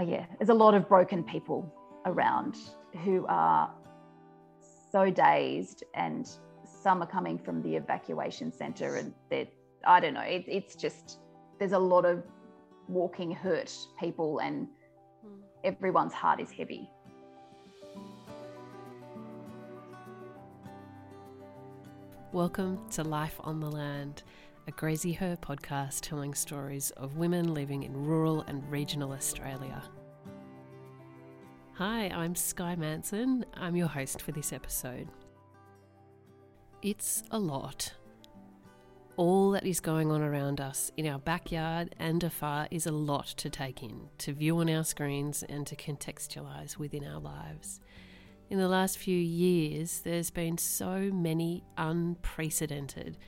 oh yeah, there's a lot of broken people around who are so dazed and some are coming from the evacuation center and they're i don't know it, it's just there's a lot of walking hurt people and hmm. everyone's heart is heavy. Welcome to life on the land a Graziher podcast telling stories of women living in rural and regional Australia. Hi, I'm Sky Manson. I'm your host for this episode. It's a lot. All that is going on around us in our backyard and afar is a lot to take in, to view on our screens, and to contextualise within our lives. In the last few years, there's been so many unprecedented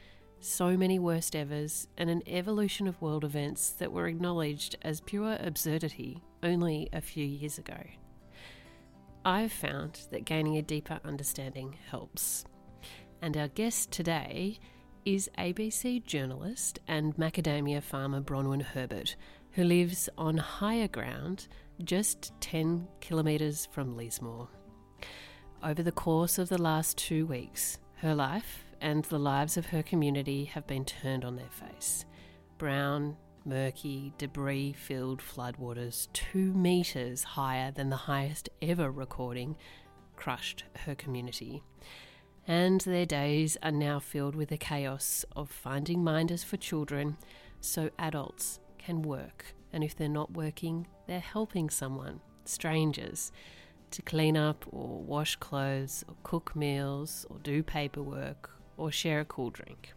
so many worst evers, and an evolution of world events that were acknowledged as pure absurdity only a few years ago. I've found that gaining a deeper understanding helps. And our guest today is ABC journalist and macadamia farmer Bronwyn Herbert, who lives on higher ground just 10 kilometres from Lismore. Over the course of the last two weeks, her life and the lives of her community have been turned on their face. Brown, murky, debris filled floodwaters, two metres higher than the highest ever recording, crushed her community. And their days are now filled with the chaos of finding minders for children so adults can work. And if they're not working, they're helping someone, strangers, to clean up or wash clothes or cook meals or do paperwork or share a cool drink.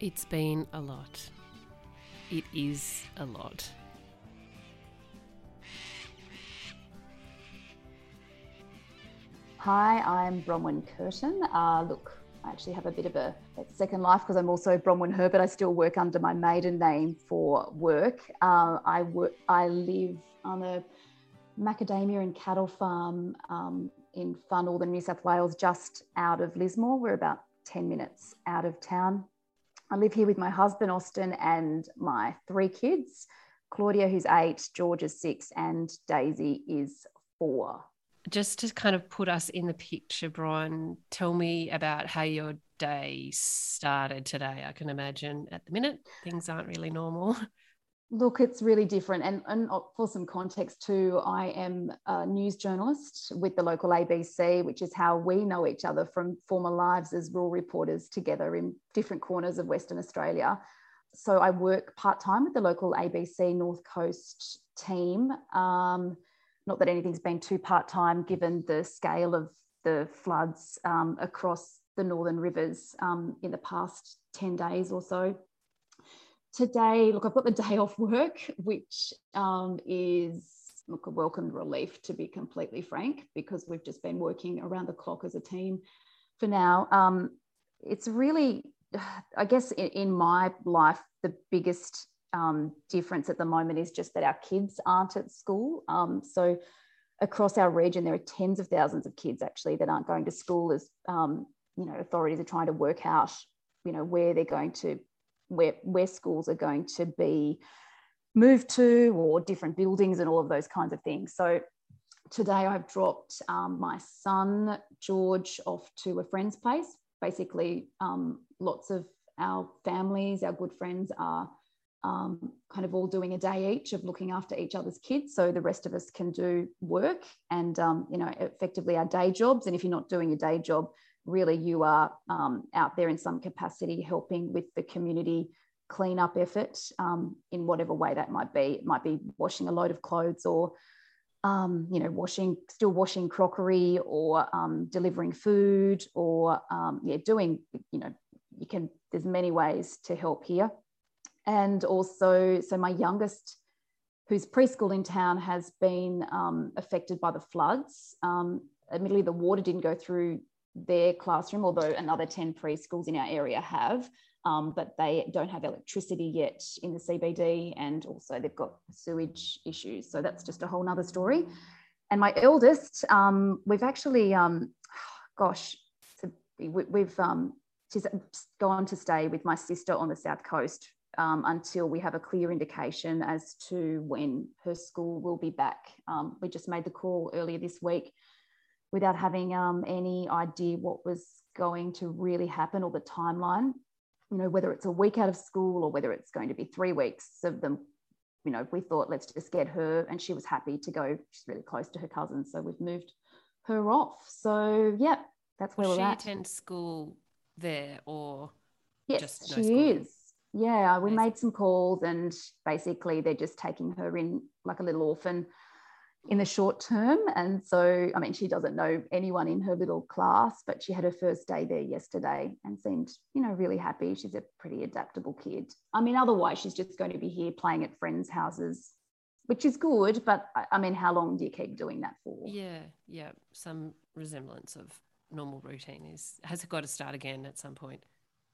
It's been a lot. It is a lot. Hi, I'm Bronwyn Curtin. Uh, look, I actually have a bit of a, second life because I'm also Bronwyn Herbert. I still work under my maiden name for work. Uh, I. I live on a macadamia and cattle farm um, in far northern New South Wales, just out of Lismore. We're about 10 minutes out of town. I live here with my husband, Austin, and my three kids Claudia, who's eight, George is six, and Daisy is four. Just to kind of put us in the picture, Bron, tell me about how your day started today. I can imagine at the minute things aren't really normal. Look, it's really different. And, and for some context, too, I am a news journalist with the local ABC, which is how we know each other from former lives as rural reporters together in different corners of Western Australia. So I work part time with the local ABC North Coast team. Um, not that anything's been too part time given the scale of the floods um, across the northern rivers um, in the past 10 days or so today, look, I've got the day off work, which um, is look a welcome relief to be completely frank, because we've just been working around the clock as a team for now. Um, it's really, I guess, in, in, my life, the biggest um, difference at the moment is just that our kids aren't at school. Um, so across our region, there are tens of thousands of kids actually that aren't going to school as um, you know authorities are trying to work out you know where they're going to where, where schools are going to be moved to or different buildings and all of those kinds of things. So today I've dropped um, my son George off to a friend's place. Basically, um, lots of our families, our good friends are um, kind of all doing a day each of looking after each other's kids. So the rest of us can do work and, um, you know, effectively our day jobs. And if you're not doing a day job, really you are um, out there in some capacity helping with the community cleanup effort um, in whatever way that might be. It might be washing a load of clothes or um, you know, washing, still washing crockery or um, delivering food or, um, yeah, doing, you know, you can, there's many ways to help here. And also, so my youngest, who's preschool in town, has been um, affected by the floods. Um, admittedly, the water didn't go through their classroom, although another 10 preschools in our area have, um, but they don't have electricity yet in the CBD, and also they've got sewage issues. So that's just a whole nother story. And my eldest, um, we've actually, um, gosh, we, have um, she's gone to stay with my sister on the south coast um, until we have a clear indication as to when her school will be back. Um, we just made the call earlier this week without having um, any idea what was going to really happen or the timeline. You know, whether it's a week out of school or whether it's going to be three weeks of them. You know, we thought let's just get her, and she was happy to go. She's really close to her cousin, so we've moved her off. So yeah, that's where she at. attend school there or Yes, just no she schooling? is. Yeah, we made some calls and basically they're just taking her in like a little orphan in the short term. And so, I mean, she doesn't know anyone in her little class, but she had her first day there yesterday and seemed, you know, really happy. She's a pretty adaptable kid. I mean, otherwise, she's just going to be here playing at friends' houses, which is good. But I- mean, how long do you keep doing that for? Yeah, yeah. Some resemblance of normal routine is has got to start again at some point.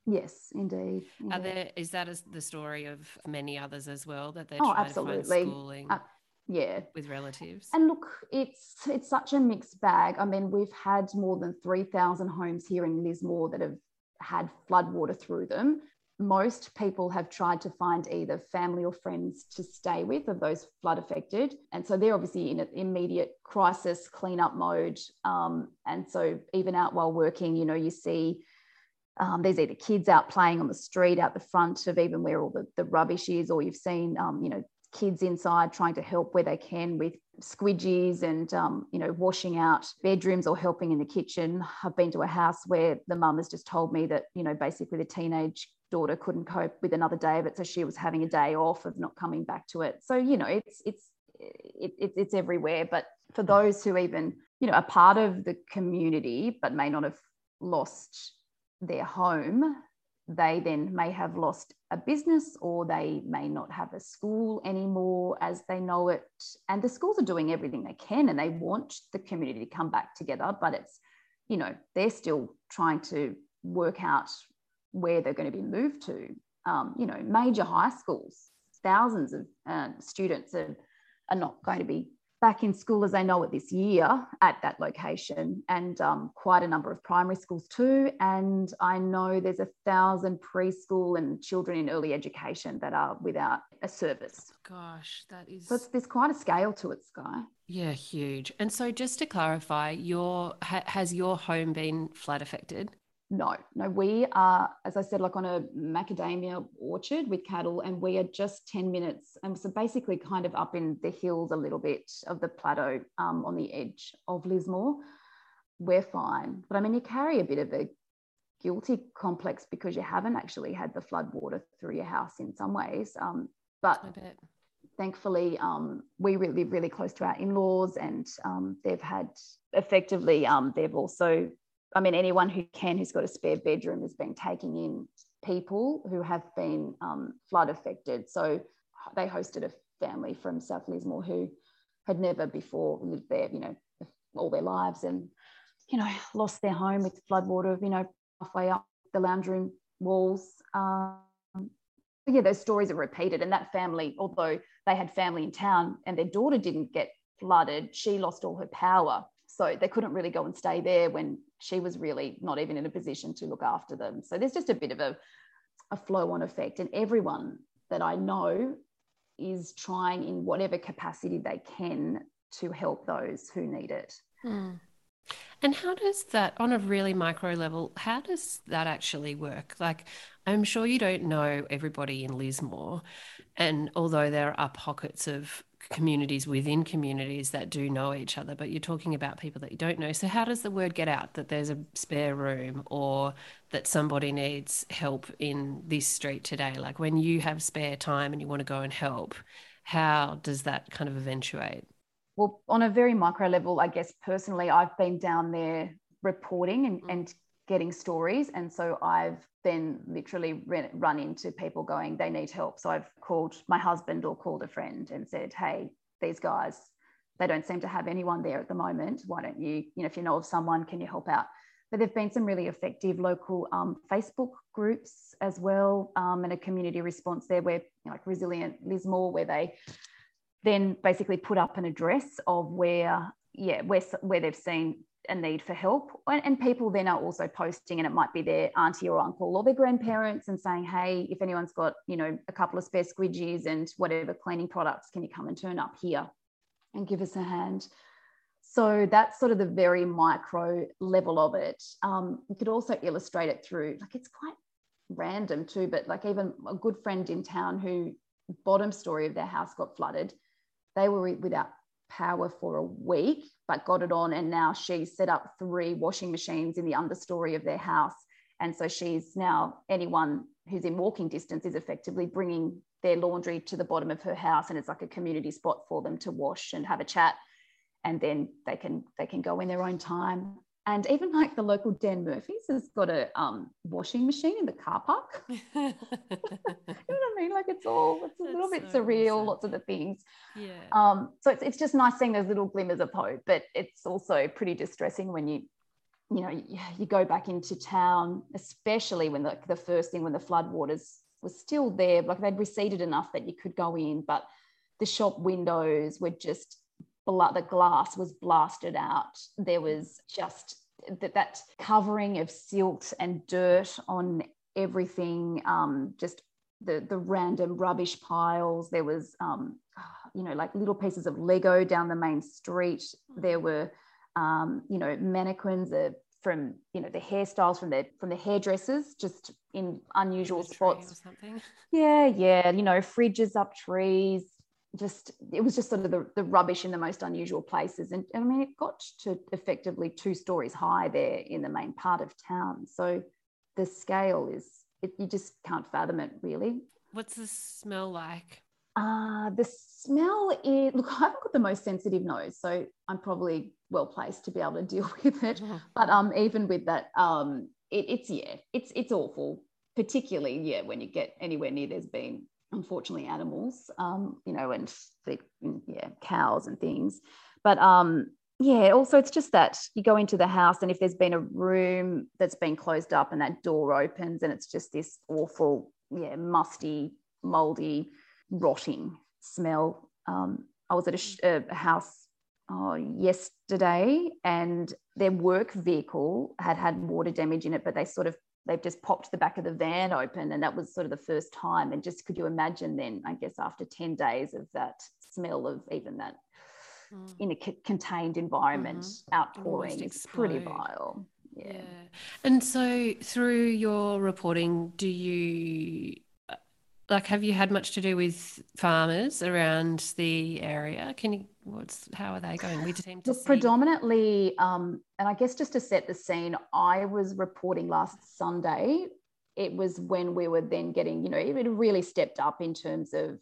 Yes, indeed. Are there is that the story of many others as well that they're Oh, trying to find schooling Uh, yeah, with relatives? And look, it's it's such a mixed bag. I mean, we've had more than 3,000 homes here in Lismore that have had floodwater through them. Most people have tried to find either family or friends to stay with of those flood affected. And so they're obviously in an immediate crisis cleanup mode. Um, and so even out while working, you know, you see um, there's either kids out playing on the street out the front of even where all the, the rubbish is, or you've seen, um, you know, kids inside trying to help where they can with squidgies and um, you know washing out bedrooms or helping in the kitchen. I've been to a house where the mum has just told me that you know basically the teenage daughter couldn't cope with another day of it so she was having a day off of not coming back to it. So you know it's it's it, it, it's everywhere. But for those who even you know are part of the community but may not have lost their home they then may have lost a business or they may not have a school anymore as they know it. And the schools are doing everything they can and they want the community to come back together, but it's, you know, they're still trying to work out where they're going to be moved to. Um, you know, major high schools, thousands of uh, students are, are not going to be back in school as they know it this year at that location, and um, quite a number of primary schools too. And I know there's a thousand preschool and children in early education that are without a service. Gosh, that is So there's quite a scale to it, Sky. yeah, huge. And so, just to clarify, your ha, has your home been flood affected? No, no, we are, as I said, like on a macadamia orchard with cattle, and we are just 10 minutes. And so basically, kind of up in the hills a little bit of the plateau um, on the edge of Lismore. We're fine. But I mean, you carry a bit of a guilty complex because you haven't actually had the flood water through your house in some ways. Um, but thankfully, um, we really live really close to our in-laws, and um, they've had effectively. Um, they've also, I mean, anyone who can who's got a spare bedroom has been taking in people who have been um, flood affected. So they hosted a family from South Lismore who had never before lived there, you know, all their lives, and you know, lost their home with floodwater, you know, halfway up the lounge room walls. Um, yeah, those stories are repeated. And that family, although they had family in town and their daughter didn't get flooded, she lost all her power. So they couldn't really go and stay there when she was really not even in a position to look after them. So there's just a bit of a, a flow on effect. And everyone that I know is trying in whatever capacity they can to help those who need it. Hmm. And how does that, on a really micro level, how does that actually work? Like, I'm sure you don't know everybody in Lismore. And although there are pockets of communities within communities that do know each other, but you're talking about people that you don't know. So, how does the word get out that there's a spare room or that somebody needs help in this street today? Like, when you have spare time and you want to go and help, how does that kind of eventuate? well, on a very micro level, I guess personally, I've been down there reporting and, Mm. and getting stories. And so I've then literally run, into people going, they need help. So I've called my husband or called a friend and said, hey, these guys, they don't seem to have anyone there at the moment. Why don't you, you know, if you know of someone, can you help out? But there've been some really effective local um, Facebook groups as well, um, and a community response there where, you know, like Resilient Lismore, where they then basically put up an address of where yeah where, where they've seen a need for help. And, people then are also posting, and it might be their auntie or uncle or their grandparents and saying, hey, if anyone's got, you know, a couple of spare squidgies and whatever cleaning products, can you come and turn up here and give us a hand? So that's sort of the very micro level of it. Um, you could also illustrate it through, like, it's quite random too, but like even a good friend in town who bottom story of their house got flooded. They were without power for a week, but got it on. And now she's set up three washing machines in the understory of their house. And so she's now anyone who's in walking distance is effectively bringing their laundry to the bottom of her house. And it's like a community spot for them to wash and have a chat. And then they can they can go in their own time and even like the local Dan Murphy's has got a um, washing machine in the car park. you know what I mean? Like it's all, it's a That's little bit so surreal, awesome. lots of the things. Yeah. Um, so it's, it's just nice seeing those little glimmers of hope, but it's also pretty distressing when you, you know, you, you go back into town, especially when the, the first thing, when the floodwaters were still there, like they'd receded enough that you could go in, but the shop windows were just the glass was blasted out. There was just that, that covering of silt and dirt on everything, um, just the, the random rubbish piles. There was, um, you know, like little pieces of Lego down the main street. There were, um, you know, mannequins from, you know, the hairstyles from the from the hairdressers, just in unusual spots. Yeah, yeah. You know, fridges up trees, just it was just sort of the, the rubbish in the most unusual places. And, and, i mean it got to effectively two stories high there in the main part of town. So the scale is it, you just can't fathom it really. What's the smell like? Uh, the smell is look i haven't got the most sensitive nose so i'm probably well placed to be able to deal with it. Mm-hmm. but um even with that um it, it's yeah it's it's awful particularly yeah when you get anywhere near there's been unfortunately animals, um, you know, and the, yeah, cows and things. But um, yeah, also it's just that you go into the house and if there's been a room that's been closed up and that door opens and it's just this awful, yeah, musty, moldy, rotting smell. Um, I was at a, a house oh, yesterday and their work vehicle had had water damage in it, but they sort of they've just popped the back of the van open and that was sort of the first time and just could you imagine then i guess after 10 days of that smell of even that mm. in a c- contained environment mm-hmm. outpouring it's pretty vile yeah. yeah and so through your reporting do you like have you had much to do with farmers around the area can you what's how are they going we seem to predominantly um, and i guess just to set the scene i was reporting last sunday it was when we were then getting you know it really stepped up in terms of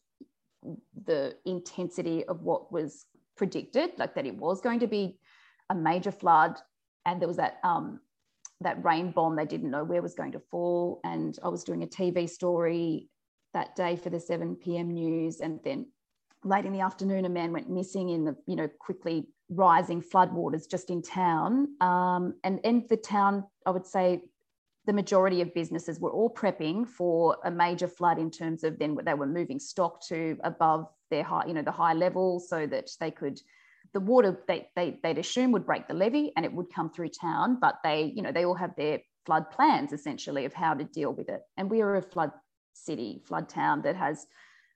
the intensity of what was predicted like that it was going to be a major flood and there was that um, that rain bomb they didn't know where was going to fall and i was doing a tv story that day for the 7 p.m. news. And then late in the afternoon, a man went missing in the, you know, quickly rising floodwaters just in town. Um, and in the town, I would say the majority of businesses were all prepping for a major flood in terms of then they were moving stock to above their high, you know, the high level so that they could the water they, they they'd assume would break the levee and it would come through town, but they, you know, they all have their flood plans essentially of how to deal with it. And we are a flood city, flood town that has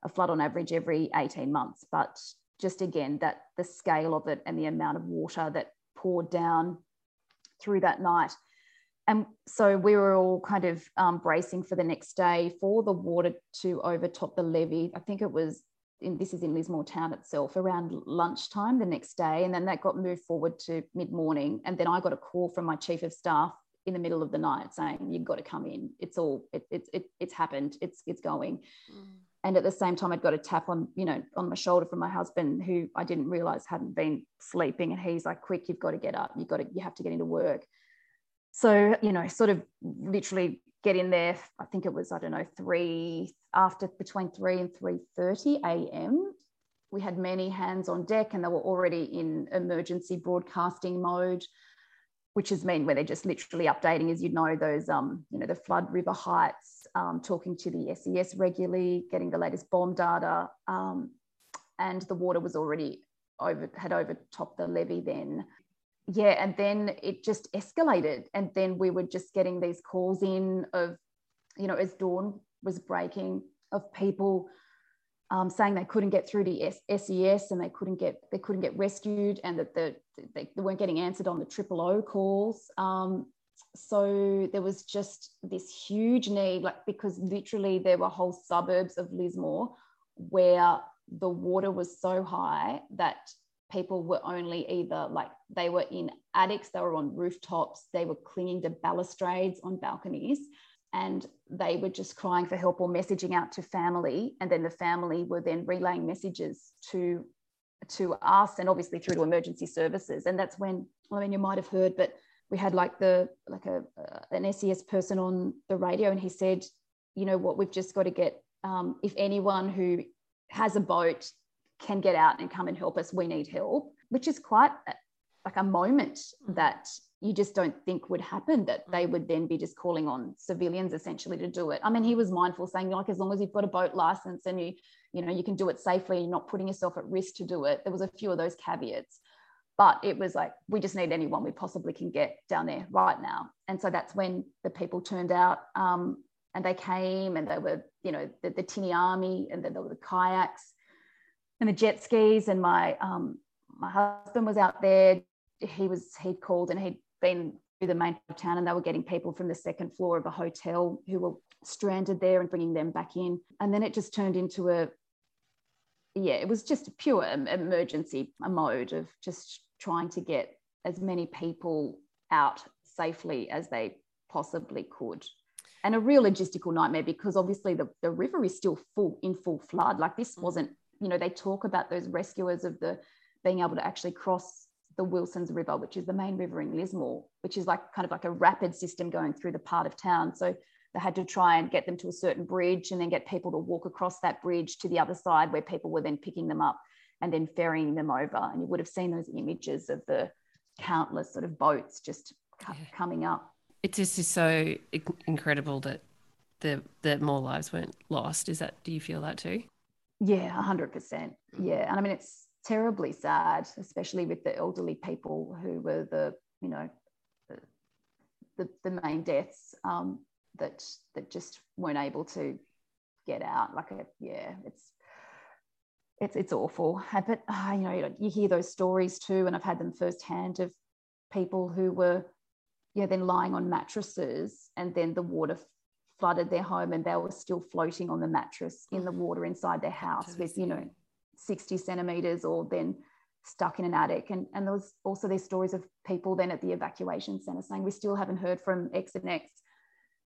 a flood on average every 18 months. But just again, that the scale of it and the amount of water that poured down through that night. And so we were all kind of um, bracing for the next day for the water to overtop the levee. I think it was in, this is in Lismore town itself around lunchtime the next day. And then that got moved forward to mid morning. And then I got a call from my chief of staff in the middle of the night saying you've got to come in it's all it, it, it it's happened it's it's going mm. And at the same time i'd got a tap on you know on my shoulder from my husband who i didn't realize hadn't been sleeping. And he's like quick you've got to get up. You've got to you have to get into work. So you know sort of literally get in there i think it was i don't know three after between 3 and 3.30 a.m we had many hands on deck and they were already in emergency broadcasting mode which is mean where they're just literally updating, as you know, those, um, you know, the flood river heights, um, talking to the SES regularly, getting the latest BoM data. Um, and the water was already over, had overtopped the levee then. yeah, and then it just escalated. And then we were just getting these calls in of, you know, as dawn was breaking, of people um, saying they couldn't get through to SES and they couldn't get they couldn't get rescued and that the, they, weren't getting answered on the triple O calls. Um, so there was just this huge need, like because literally there were whole suburbs of Lismore where the water was so high that people were only either like they were in attics, they were on rooftops, they were clinging to balustrades on balconies, and they were just crying for help or messaging out to family. And then the family were then relaying messages to to us and obviously through to emergency services. And that's when I mean you might have heard, but we had like the like a uh, an SES person on the radio, and he said, you know what, we've just got to get um, if anyone who has a boat can get out and come and help us. We need help, which is quite a, like a moment mm. that you just don't think would happen that they mm. would then be just calling on civilians essentially to do it. I mean, he was mindful saying like as long as you've got a boat license and you you know you can do it safely, you're not putting yourself at risk to do it. There was a few of those caveats. But it was like, we just need anyone we possibly can get down there right now. And so that's when the people turned out um, and they came and they were, you know, the, the tinny army and then there were the kayaks and the jet skis and my um, my husband was out there he was he'd called and he'd been to the main town and they were getting people from the second floor of a hotel who were stranded there and bringing them back in and then it just turned into a yeah it was just a pure emergency mode of just trying to get as many people out safely as they possibly could. And a real logistical nightmare because obviously the, the river is still full in full flood. Like this mm. wasn't you know, they talk about those rescuers of the being able to actually cross the Wilsons River, which is the main river in Lismore, which is like kind of like a rapid system going through the part of town. So they had to try and get them to a certain bridge and then get people to walk across that bridge to the other side where people were then picking them up and then ferrying them over. And you would have seen those images of the countless sort of boats just yeah. coming up. It just is so incredible that the that more lives weren't lost. Is that do you feel that too? Yeah, 100%. Yeah. And I mean, it's terribly sad, especially with the elderly people who were the, you know, the, the, the main deaths um, that, that just weren't able to get out. Like, a, yeah, it's, it's, it's awful. But, uh, you know, you hear those stories too, and I've had them firsthand of people who were, yeah, then lying on mattresses and then the water flooded their home and they were still floating on the mattress in the water inside their house with, you know, 60 centimeters or then stuck in an attic. And, and there was also these stories of people then at the evacuation center saying, we still haven't heard from X and X.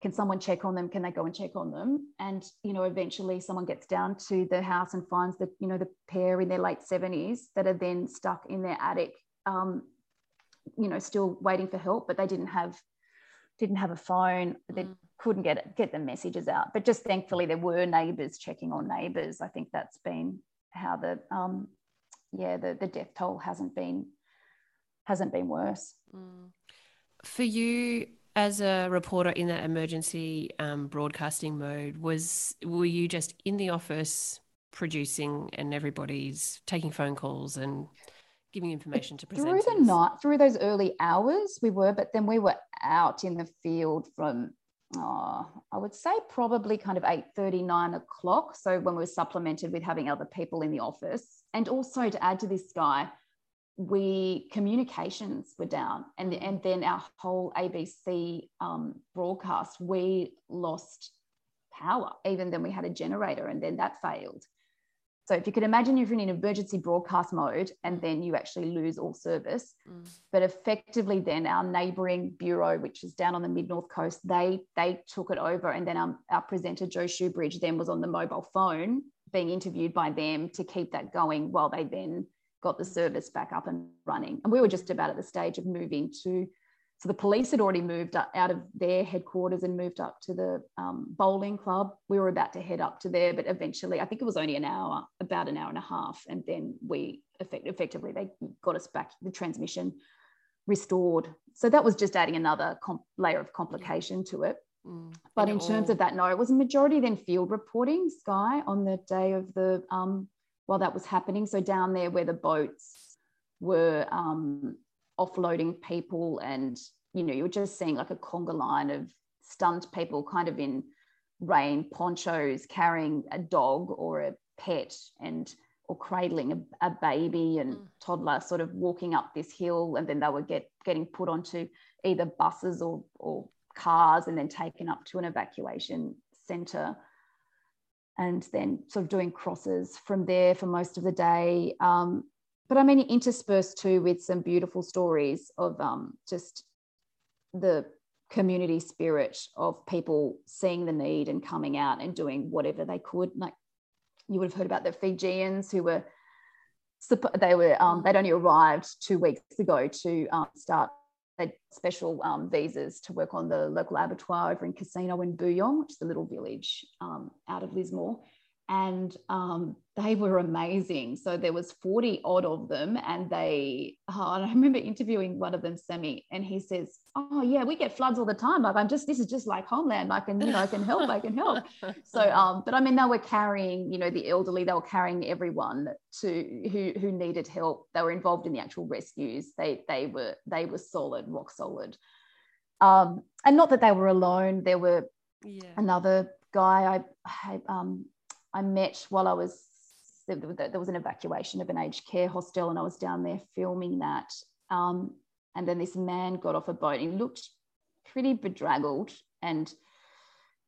Can someone check on them? Can they go and check on them? And, you know, eventually someone gets down to the house and finds the you know, the pair in their late 70s that are then stuck in their attic, um, you know, still waiting for help, but they didn't have didn't have a phone. They mm couldn't get it, get the messages out. But just thankfully, there were neighbours checking on neighbours. I think that's been how the um, yeah the the death toll hasn't been hasn't been worse. Mm. For you as a reporter in that emergency um, broadcasting mode, was were you just in the office producing and everybody's taking phone calls and giving information to presenters? Through the night, through those early hours, we were, but then we were out in the field from oh, I would say probably kind of 8 39 o'clock. So when we were supplemented with having other people in the office. And also to add to this Sky, we communications were down and, and then our whole ABC um, broadcast, we lost power, even then we had a generator and then that failed. So if you could imagine you're in an emergency broadcast mode and then you actually lose all service. Mm. But effectively then our neighboring bureau, which is down on the mid north coast, they they took it over. And then our, our presenter, Joe Shoebridge, then was on the mobile phone being interviewed by them to keep that going while they then got the service back up and running. And we were just about at the stage of moving to so the police had already moved out of their headquarters and moved up to the um, bowling club. We were about to head up to there, but eventually, I think it was only an hour, about an hour and a half, and then we effect- effectively they got us back the transmission restored. So that was just adding another comp- layer of complication to it. Mm. But in terms of that, no, it was a majority then field reporting, Sky, on the day of the um, while that was happening. So down there where the boats were um, offloading people and you know you're just seeing like a conga line of stunned people kind of in rain ponchos carrying a dog or a pet and or cradling a, a baby and mm. toddler sort of walking up this hill and then they were get getting put onto either buses or or cars and then taken up to an evacuation center and then sort of doing crosses from there for most of the day um, but i mean interspersed too with some beautiful stories of um, just the community spirit of people seeing the need and coming out and doing whatever they could. Like you would have heard about the Fijians who were they were um, they'd only arrived two weeks ago to um, start special um, visas to work on the local abattoir over in Casino in Booyong, which is a little village um, out of Lismore and um, they were amazing. So there was 40 odd of them and they, oh, and I remember interviewing one of them, Semi, and he says, oh yeah, we get floods all the time. Like I'm just, this is just like homeland. I can, you know, I can help, I can help. So, um, but I mean, they were carrying, you know, the elderly, they were carrying everyone to who, who needed help. They were involved in the actual rescues. They, they were, they were solid, rock solid. Um, and not that they were alone. There were yeah. another guy I, I um, I met while I was there was an evacuation of an aged care hostel, and I was down there filming that. Um, and then this man got off a boat. He looked pretty bedraggled, and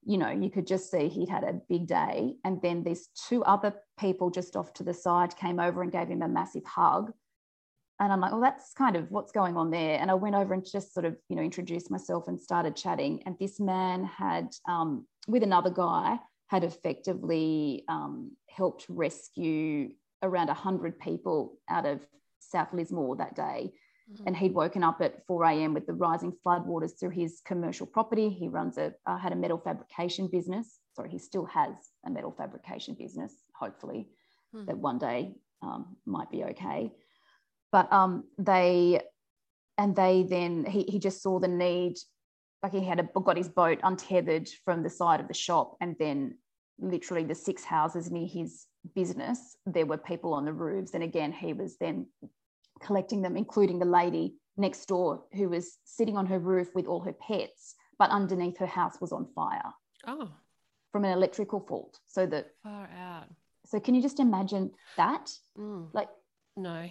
you know, you could just see he'd had a big day. And then these two other people just off to the side came over and gave him a massive hug. And I'm like, well, that's kind of what's going on there. And I went over and just sort of, you know, introduced myself and started chatting. And this man had, um, with another guy, had effectively um, helped rescue around 100 people out of South Lismore that day. Mm-hmm. And he'd woken up at 4 a.m. with the rising floodwaters through his commercial property. He runs a uh, had a metal fabrication business. Sorry, he still has a metal fabrication business. Hopefully, mm-hmm. that one day um, might be okay. But um, they and they then he he just saw the need like he had a, got his boat untethered from the side of the shop and then literally the six houses near his business there were people on the roofs. And again he was then collecting them including the lady next door who was sitting on her roof with all her pets but underneath her house was on fire. Oh. From an electrical fault. So that far out. So can you just imagine that? Mm. like no.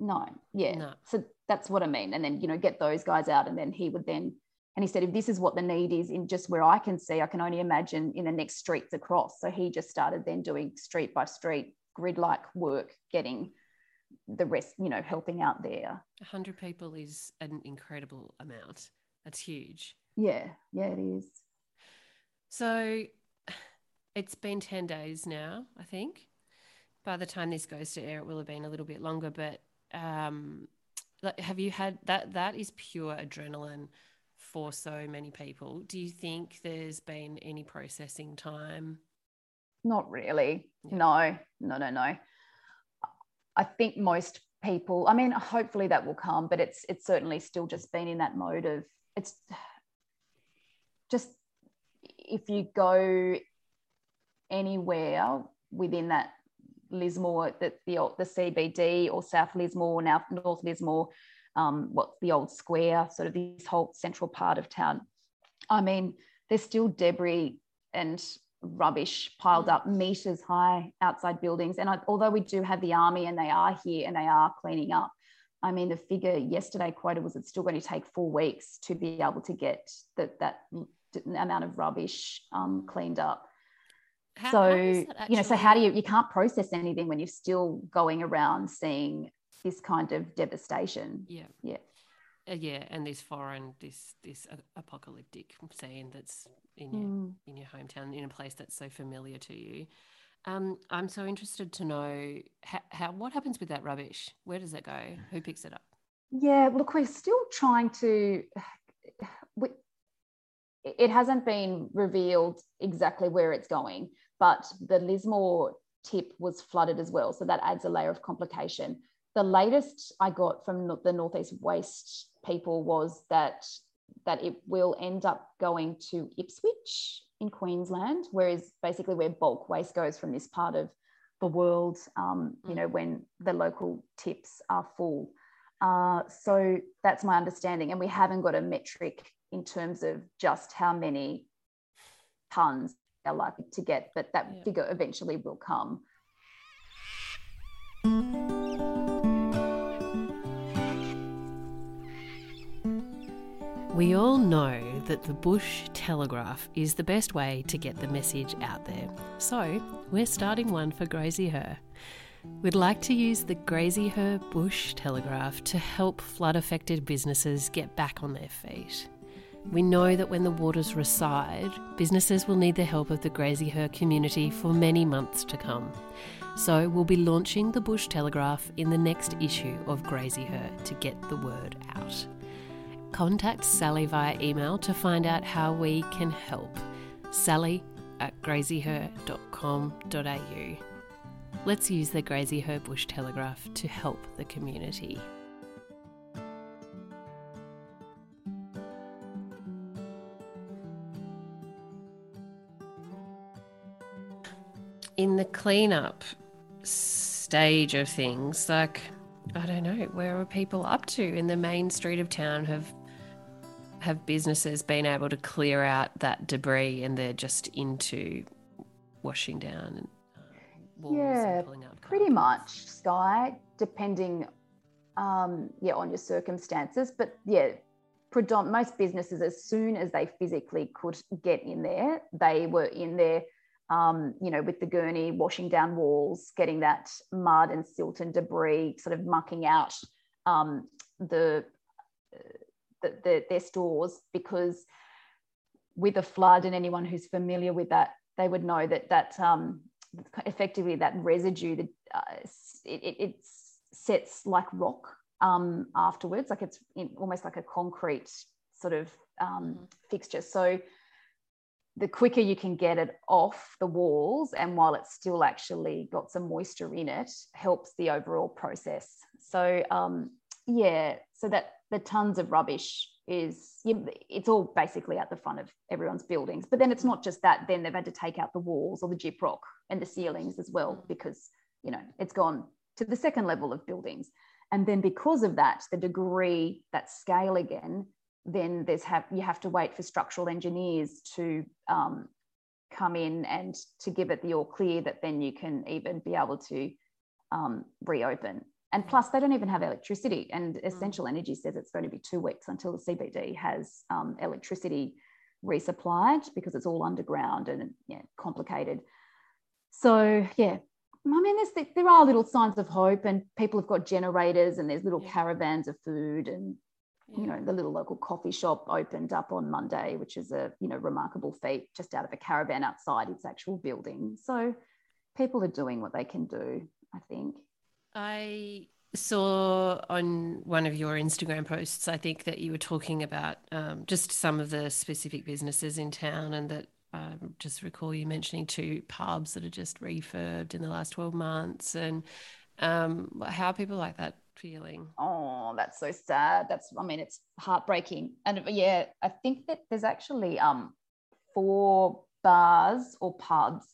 No. Yeah. No. so that's what i mean. And then you know get those guys out and then he would then and he said, if this is what the need is in just where I can see, I can only imagine in the next streets across. So he just started then doing street by street grid like work, getting the rest, you know, helping out there. 100 people is an incredible amount. That's huge. Yeah, yeah, it is. So it's been 10 days now, I think. By the time this goes to air, it will have been a little bit longer, but um, have you had that? That is pure adrenaline for so many people. Do you think there's been any processing time? Not really. Yeah. No, no, no, no. I think most people, I mean, hopefully that will come, but it's it's certainly still just been in that mode of it's just if you go anywhere within that Lismore, that the the CBD or South Lismore, now North Lismore, um, what's the old square, sort of this whole central part of town. I mean, there's still debris and rubbish piled up meters high outside buildings. And I, although we do have the army and they are here and they are cleaning up, I mean, the figure yesterday quoted was it's still going to take four weeks to be able to get the, that amount of rubbish um, cleaned up. How, so, how you know, so how do you, you can't process anything when you're still going around seeing this kind of devastation. Yeah. Yeah. Uh, yeah, and this foreign, this this apocalyptic scene that's in your mm. in your hometown, in a place that's so familiar to you. Um, I'm so interested to know how, how what happens with that rubbish. Where does it go? Who picks it up? Yeah, look, we're still trying to. We, it hasn't been revealed exactly where it's going, but the Lismore tip was flooded as well, so that adds a layer of complication the latest I got from the Northeast Waste people was that that it will end up going to Ipswich in Queensland, whereas basically where bulk waste goes from this part of the world, um, you know, when the local tips are full. Uh, so that's my understanding. And we haven't got a metric in terms of just how many tons they're likely to get, but that yeah. figure eventually will come. We all know that the bush telegraph is the best way to get the message out there. So, we're starting one for Graziher. We'd like to use the Graziher Bush Telegraph to help flood affected businesses get back on their feet. We know that when the waters recede, businesses will need the help of the Graziher community for many months to come. So, we'll be launching the Bush Telegraph in the next issue of Graziher to get the word out contact Sally via email to find out how we can help. Sally at graziher.com.au. Let's use the Graziher Bush Telegraph to help the community. In the cleanup stage of things, like I don't know, where are people up to in the main street of town? Have have businesses been able to clear out that debris and they're just into washing down and um, yeah, pretty much, Sky, depending um, yeah on your circumstances. But yeah, predom- most businesses, as soon as they physically could get in there, they were in there. Um, you know, with the gurney, washing down walls, getting that mud and silt and debris, sort of mucking out um, the the, the, their stores because with a flood and anyone who's familiar with that they would know that that um, effectively that residue that uh, it, it, it, sets like rock um, afterwards. Like it's almost like a concrete sort of um, mm-hmm. fixture. So the quicker you can get it off the walls and while it's still actually got some moisture in it helps the overall process. So um, yeah so that the tons of rubbish is it's all basically at the front of everyone's buildings but then it's not just that then they've had to take out the walls or the gyprock and the ceilings as well because you know it's gone to the second level of buildings. And then because of that the degree that scale again then there's have you have to wait for structural engineers to um, come in and to give it the all clear that then you can even be able to um, reopen and plus, they don't even have electricity. And mm. Essential Energy says it's going to be two weeks until the CBD has um, electricity resupplied because it's all underground and yeah, complicated. So, yeah, I mean, there's, there are little signs of hope, and people have got generators, and there's little yeah. caravans of food, and yeah. you know, the little local coffee shop opened up on Monday, which is a you know remarkable feat, just out of a caravan outside its actual building. So, people are doing what they can do, I think. I saw on one of your Instagram posts, I think that you were talking about um, just some of the specific businesses in town, and that um, just recall you mentioning two pubs that are just refurbed in the last 12 months. And um, how people like that feeling? Oh, that's so sad. That's, I mean, it's heartbreaking. And yeah, I think that there's actually um, four bars or pubs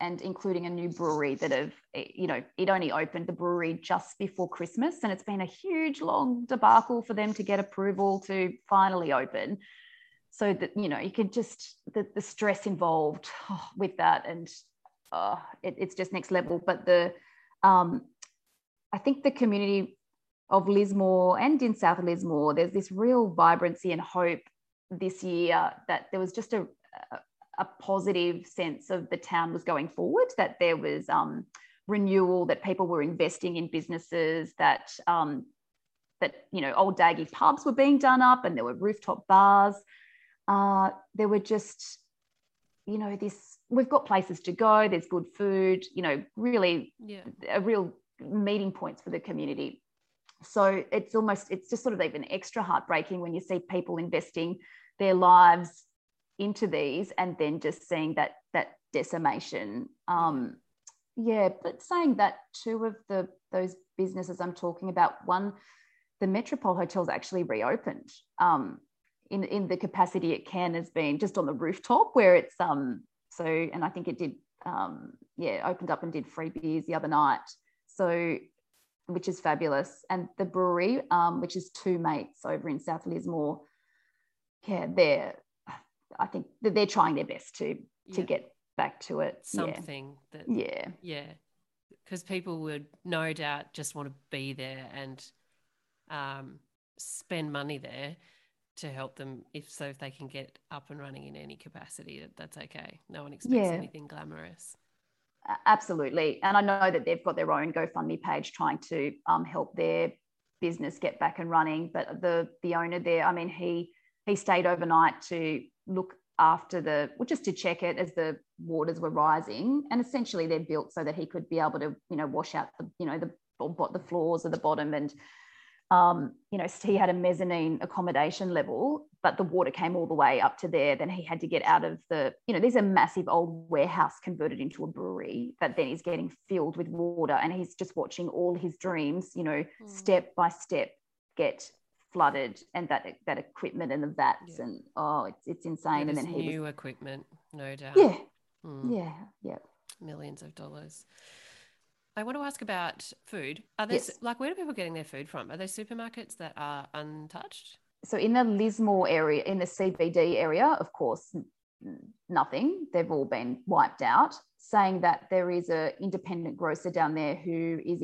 and including a new brewery that have, you know, it only opened the brewery just before Christmas. And it's been a huge, long debacle for them to get approval to finally open. So that, you know, you could just, the, the stress involved oh, with that. And uh, it, it's just next level. But the, um, I think the community of Lismore and in South Lismore, there's this real vibrancy and hope this year that there was just a, a positive sense of the town was going forward, that there was um, renewal, that people were investing in businesses, that um, that you know old daggy pubs were being done up, and there were rooftop bars. Uh, there were just you know this we've got places to go. There's good food. You know, really yeah. a real meeting points for the community. So it's almost it's just sort of even extra heartbreaking when you see people investing their lives into these and then just seeing that that decimation um yeah but saying that two of the those businesses i'm talking about one the metropole hotel's actually reopened um in in the capacity it can has been just on the rooftop where it's um so and i think it did um yeah opened up and did free beers the other night so which is fabulous, and the brewery, um, which is two mates over in South Lismore. Yeah, they're I think that they're trying their best to to Yeah. get back to it. Something that Yeah. Yeah, because people would no doubt just want to be there and um, spend money there to help them. If so, if they can get up and running in any capacity, that, that's okay. No one expects Yeah. anything glamorous. Absolutely. And I know that they've got their own GoFundMe page trying to um, help their business get back and running. But the the owner there, I mean, he he stayed overnight to look after the well, just to check it as the waters were rising. And essentially they're built so that he could be able to, you know, wash out the, you know, the the floors at the bottom and um, you know, he had a mezzanine accommodation level, but the water came all the way up to there. Then he had to get out of the, you know, there's a massive old warehouse converted into a brewery that then is getting filled with water. And he's just watching all his dreams, you know, Mm. step by step get flooded and that that equipment and the vats Yeah. and oh it's it's insane. And then he new was equipment, no doubt. yeah, Mm, yeah, yeah. millions of dollars. I want to ask about food. Are there Yes. like where are people getting their food from? Are there supermarkets that are untouched? so in the Lismore area, in the CBD area, of course, nothing. They've all been wiped out. Saying that there is a independent grocer down there who is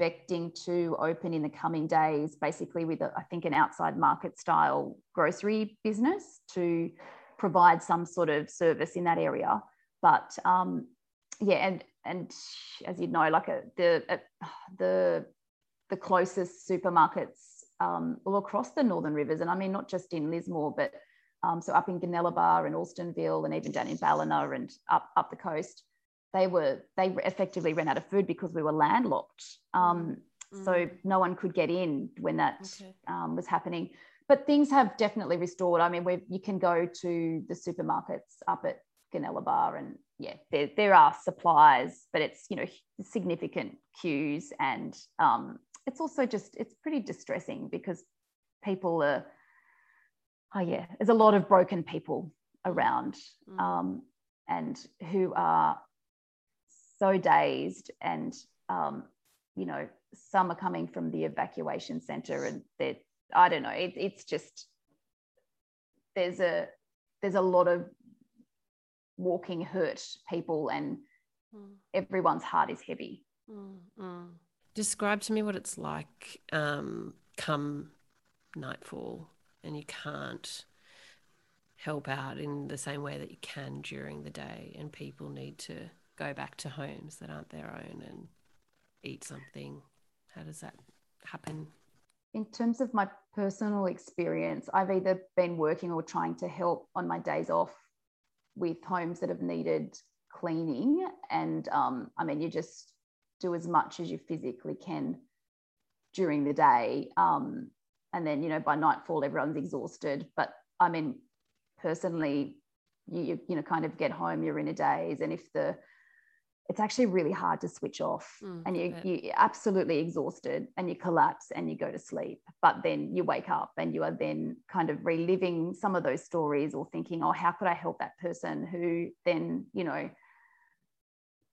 expecting to open in the coming days, basically with a, I think an outside market style grocery business to provide some sort of service in that area. But um, yeah, and and as you know, like a, the a, the the closest supermarkets um, all across the Northern Rivers, and I mean not just in Lismore, but um, so up in Goonellabah and Alstonville, and even down in Ballina and up up the coast, they were they effectively ran out of food because we were landlocked. Um, So Mm, no one could get in when that okay. um, was happening. But things have definitely restored. I mean, we you can go to the supermarkets up at Goonellabah, and yeah, there, there are supplies, but it's you know significant queues, and um, it's also just it's pretty distressing because people are, oh yeah, there's a lot of broken people around, Mm. um, and who are so dazed and um, you know some are coming from the evacuation center and they're i don't know it, it's just there's a there's a lot of walking hurt people and Mm. everyone's heart is heavy Mm, mm. Describe to me what it's like um, come nightfall and you can't help out in the same way that you can during the day, and people need to go back to homes that aren't their own and eat something. How does that happen? in terms of my personal experience i've either been working or trying to help on my days off with homes that have needed cleaning and um, i mean you just do as much as you physically can during the day um, and then you know by nightfall everyone's exhausted but i mean personally you, you you know kind of get home you're in a daze and if the it's actually really hard to switch off Mm, and you, you're absolutely exhausted and you collapse and you go to sleep but then you wake up and you are then kind of reliving some of those stories or thinking oh how could i help that person who then you know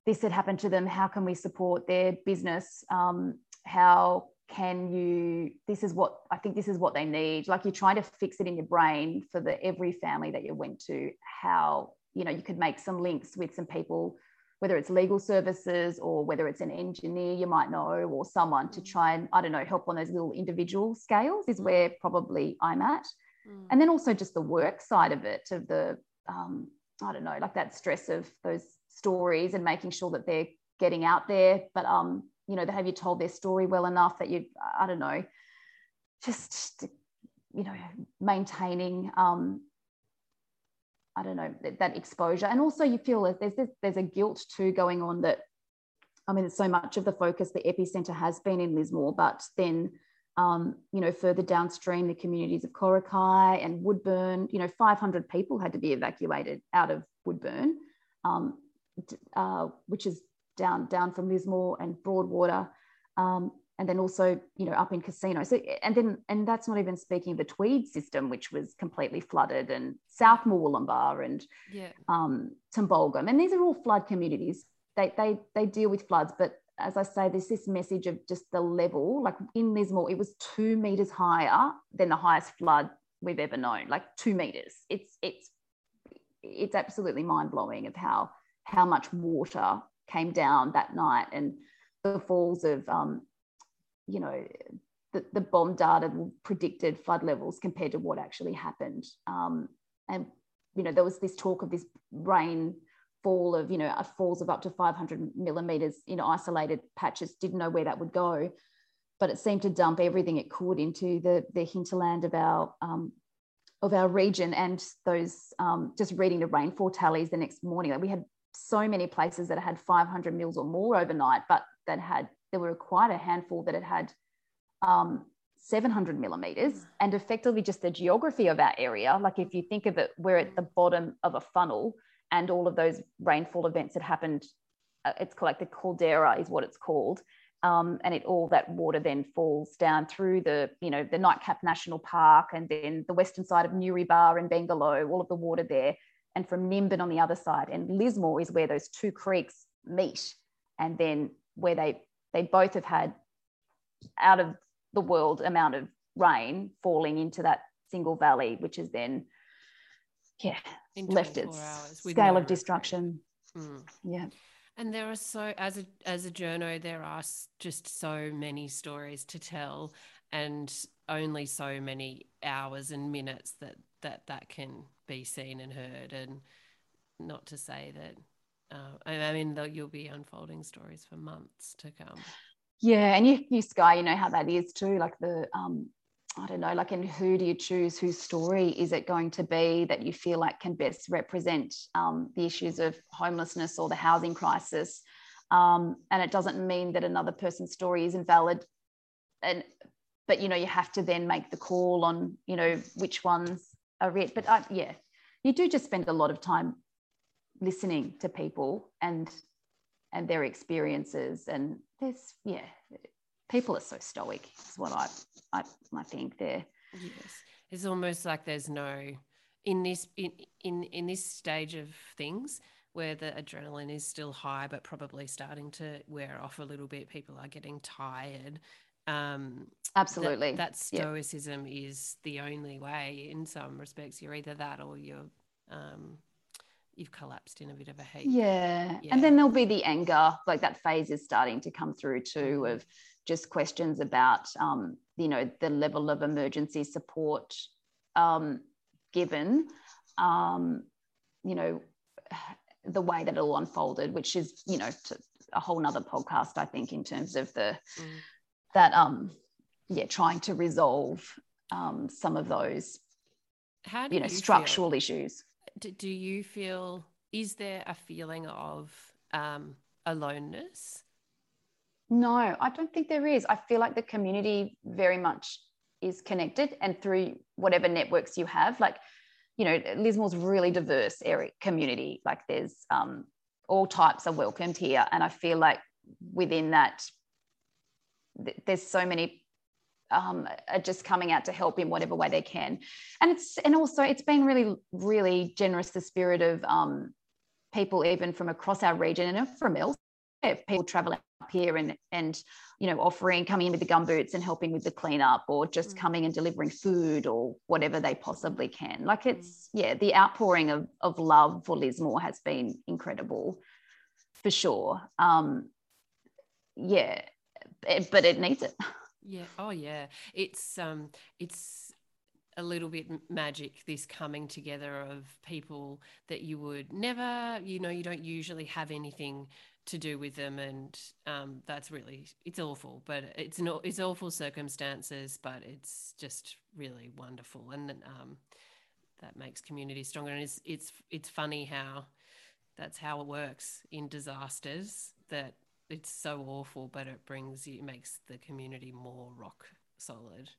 this had happened to them. How can we support their business? Um, how can you this is what i think this is what they need. Like you're trying to fix it in your brain for the every family that you went to how you know you could make some links with some people whether it's legal services or whether it's an engineer you might know or someone to try and i don't know help on those little individual scales is where probably i'm at. Mm. and then also just the work side of it of the um, i don't know like that stress of those stories and making sure that they're getting out there. But um you know they have you told their story well enough that you i don't know just you know maintaining um i don't know that, that exposure. And also you feel that there's this, there's a guilt too going on that i mean so much of the focus the epicenter has been in lismore but then um, you know, further downstream, the communities of Coraki and Woodburn, you know, 500 people had to be evacuated out of Woodburn, um, uh, which is down down from Lismore and Broadwater, um, and then also, you know, up in Casino. So, and then, and that's not even speaking of the Tweed system, which was completely flooded, and South Murwillumbah and Yeah. um, Tumbulgum, and these are all flood communities. They they they deal with floods, but as I say, there's this message of just the level. Like in Lismore, it was two meters higher than the highest flood we've ever known. Like two meters. It's it's it's absolutely mind blowing of how how much water came down that night and the falls of um, you know the, the BoM data predicted flood levels compared to what actually happened. Um, and you know there was this talk of this rain fall of you know falls of up to 500 millimeters in isolated patches. Didn't know where that would go but it seemed to dump everything it could into the the hinterland of our um, of our region. And those um, just reading the rainfall tallies the next morning like we had so many places that had 500 mils or more overnight but that had there were quite a handful that had had um, 700 millimeters mm. and effectively just the geography of our area. Like if you think of it we're at the bottom of a funnel and all of those rainfall events that happened uh, it's called like the caldera is what it's called um, and it all that water then falls down through the you know the nightcap national park and then the western side of newrybar and bangalow all of the water there. And from nimbin on the other side and lismore is where those two creeks meet and then where they they both have had out of the world amount of rain falling into that single valley which is then yeah left its scale of destruction mm. yeah and there are so as a as a journo, there are just so many stories to tell, and only so many hours and minutes that that that can be seen and heard. And not to say that, uh, I mean, you'll be unfolding stories for months to come. Yeah, and you, you Sky, you know how that is too. Like the um, I don't know, like, and who do you choose? Whose story is it going to be that you feel like can best represent um, the issues of homelessness or the housing crisis? Um, and it doesn't mean that another person's story is invalid. And but you know, you have to then make the call on you know which ones are it. But I, yeah, you do just spend a lot of time listening to people and and their experiences. And there's yeah people are so stoic is what i i, I think there. Yes. It's almost like there's no in this in, in in this stage of things where the adrenaline is still high but probably starting to wear off a little bit people are getting tired. Um absolutely. that, that stoicism yep. is the only way in some respects. You're either that or you're um you've collapsed in a bit of a heap. Yeah. yeah. And then there'll be the anger, like that phase is starting to come through too mm-hmm. of just questions about, um, you know, the level of emergency support um, given, um, you know, the way that it all unfolded, which is, you know, a whole nother podcast, I think, in terms of the, mm. that, um, yeah, trying to resolve um, some of those, How you know, you structural feel? issues. Do, do you feel, is there a feeling of um, aloneness no, I don't think there is. I feel like the community very much is connected and through whatever networks you have, like, you know, Lismore's really diverse area community. Like there's um, all types are welcomed here. And I feel like within that, th- there's so many um, are just coming out to help in whatever way they can. And it's and also it's been really, really generous, the spirit of um, people even from across our region and from else people traveling up here and and you know offering coming in with the gumboots and helping with the cleanup or just mm. coming and delivering food or whatever they possibly can like mm. it's yeah the outpouring of, of love for lismore has been incredible for sure um yeah but it needs it yeah oh yeah it's um it's a little bit magic this coming together of people that you would never you know you don't usually have anything to do with them, and um, that's really it's awful. But it's not it's awful circumstances, but it's just really wonderful, and um, that makes community stronger. And it's it's it's funny how that's how it works in disasters. That it's so awful, but it brings it makes the community more rock solid.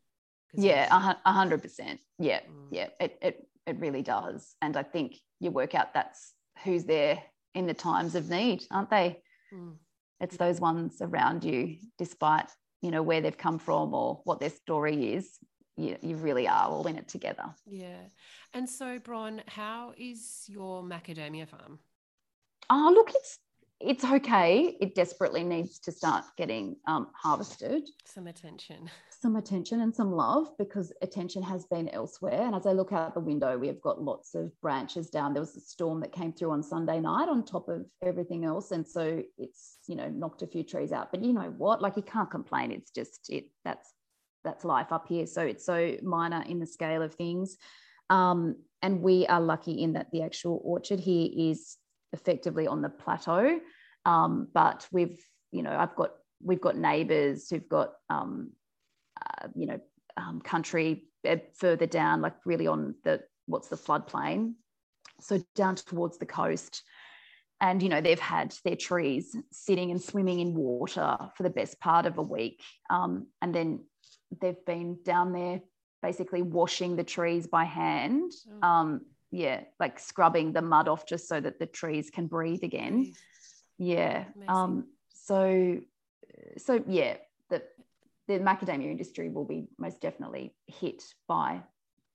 Yeah, a hundred percent. Yeah, mm. yeah, it, it it really does. And I think you work out that's who's there in the times of need, aren't they? Mm. It's those ones around you, despite you know where they've come from or what their story is. You, you really are all in it together. Yeah. And so, Bron, how is your macadamia farm? Oh, look, it's it's okay. It desperately needs to start getting um, harvested. Some attention. Some attention and some love because attention has been elsewhere. And as I look out the window, we have got lots of branches down. There was a storm that came through on Sunday night on top of everything else. And so it's, you know, knocked a few trees out. But you know what? Like you can't complain. It's just it that's that's life up here. So it's so minor in the scale of things. Um, and we are lucky in that the actual orchard here is effectively on the plateau. Um, but we've, you know, I've got, we've got neighbors who've got, um, uh, you know, um, country further down, like really on the, what's the floodplain. So down towards the coast. And, you know, they've had their trees sitting and swimming in water for the best part of a week. Um, and then they've been down there basically washing the trees by hand. Oh. Um, yeah, like scrubbing the mud off just so that the trees can breathe again. Yeah. Um, so, so yeah, the the macadamia industry will be most definitely hit by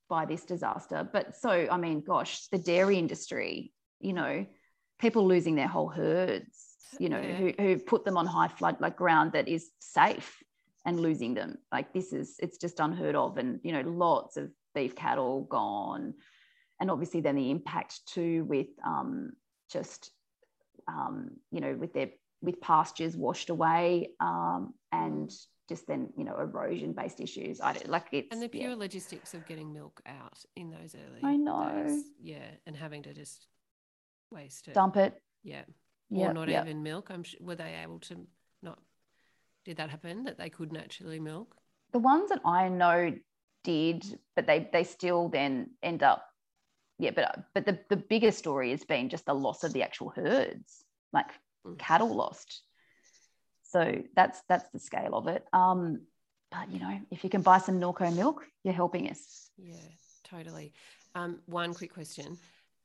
by this disaster. But so, I mean, gosh, the dairy industry, you know, people losing their whole herds, you know, yeah. who who put them on high flood like ground that is safe and losing them. Like this is it's just unheard of, and you know, lots of beef cattle gone and obviously then the impact too with um, just um, you know with their with pastures washed away um, and just then you know erosion based issues. I don't like it and the pure yeah. logistics of getting milk out in those early i know. days, yeah and having to just waste it. Dump it. Yeah. Or yep, not yep. even milk. I'm sure were they able to not did that happen that they could naturally milk? The ones that i know did but they they still then end up yeah, but but the, the bigger story has been just the loss of the actual herds, like mm. cattle lost. So that's that's the scale of it. Um, but you know, if you can buy some Norco milk, you're helping us. Yeah, totally. Um, one quick question: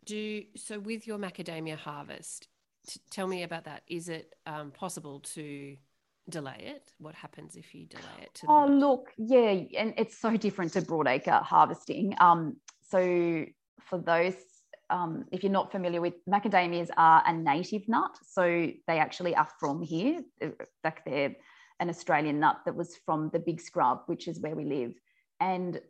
Do so with your macadamia harvest? T- tell me about that. Is it um, possible to delay it? What happens if you delay it? oh, look, yeah, and it's so different to broadacre harvesting. Um, so for those, um, if you're not familiar with macadamias, are a native nut. So they actually are from here. Like they're an Australian nut that was from the big scrub, which is where we live. And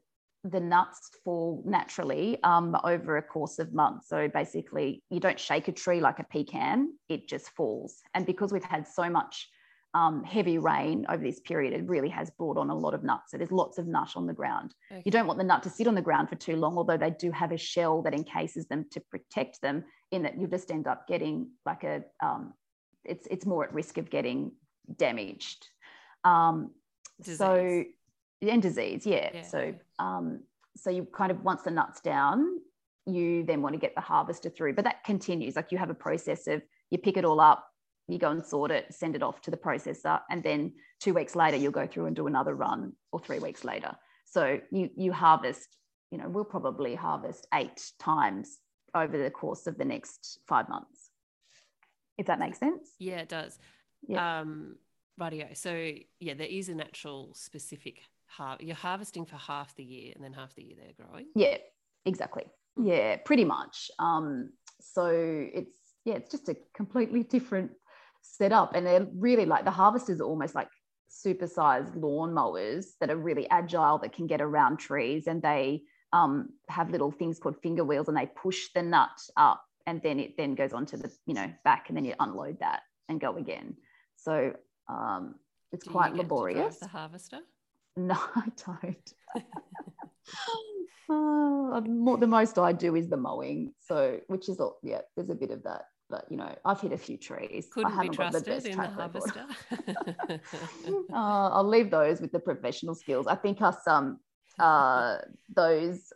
the nuts fall naturally um, over a course of months. So basically, you don't shake a tree like a pecan, it just falls. And because we've had so much um, heavy rain over this period, it really has brought on a lot of nuts. So there's lots of nut on the ground. Okay. You don't want the nut to sit on the ground for too long, although they do have a shell that encases them to protect them. In that you just end up getting like a, um, it's it's more at risk of getting damaged. Um, so and disease, yeah. yeah. So um, so you kind of once the nuts down, you then want to get the harvester through, but that continues. Like you have a process of you pick it all up, you go and sort it, send it off to the processor, and then two weeks later you'll go through and do another run, or three weeks later. So you you harvest, you know, we'll probably harvest eight times over the course of the next five months. If that makes sense. Yeah, it does. Yeah. Um, radio. So yeah, there is a natural specific har- you're harvesting for half the year and then half the year they're growing. Yeah, exactly. Yeah, pretty much. Um, so it's yeah, it's just a completely different set up. And they're really like the harvesters are almost like supersized lawn mowers that are really agile that can get around trees and they um, have little things called finger wheels and they push the nut up and then it then goes onto the you know back and then you unload that and go again. So um, it's Do quite laborious. the harvester? No i don't. Uh, more, the most i do is the mowing. So which is all yeah there's a bit of that but you know, I've hit a few trees. Couldn't I haven't be trusted got the best in the harvester. uh, I'll leave those with the professional skills. I think us um uh those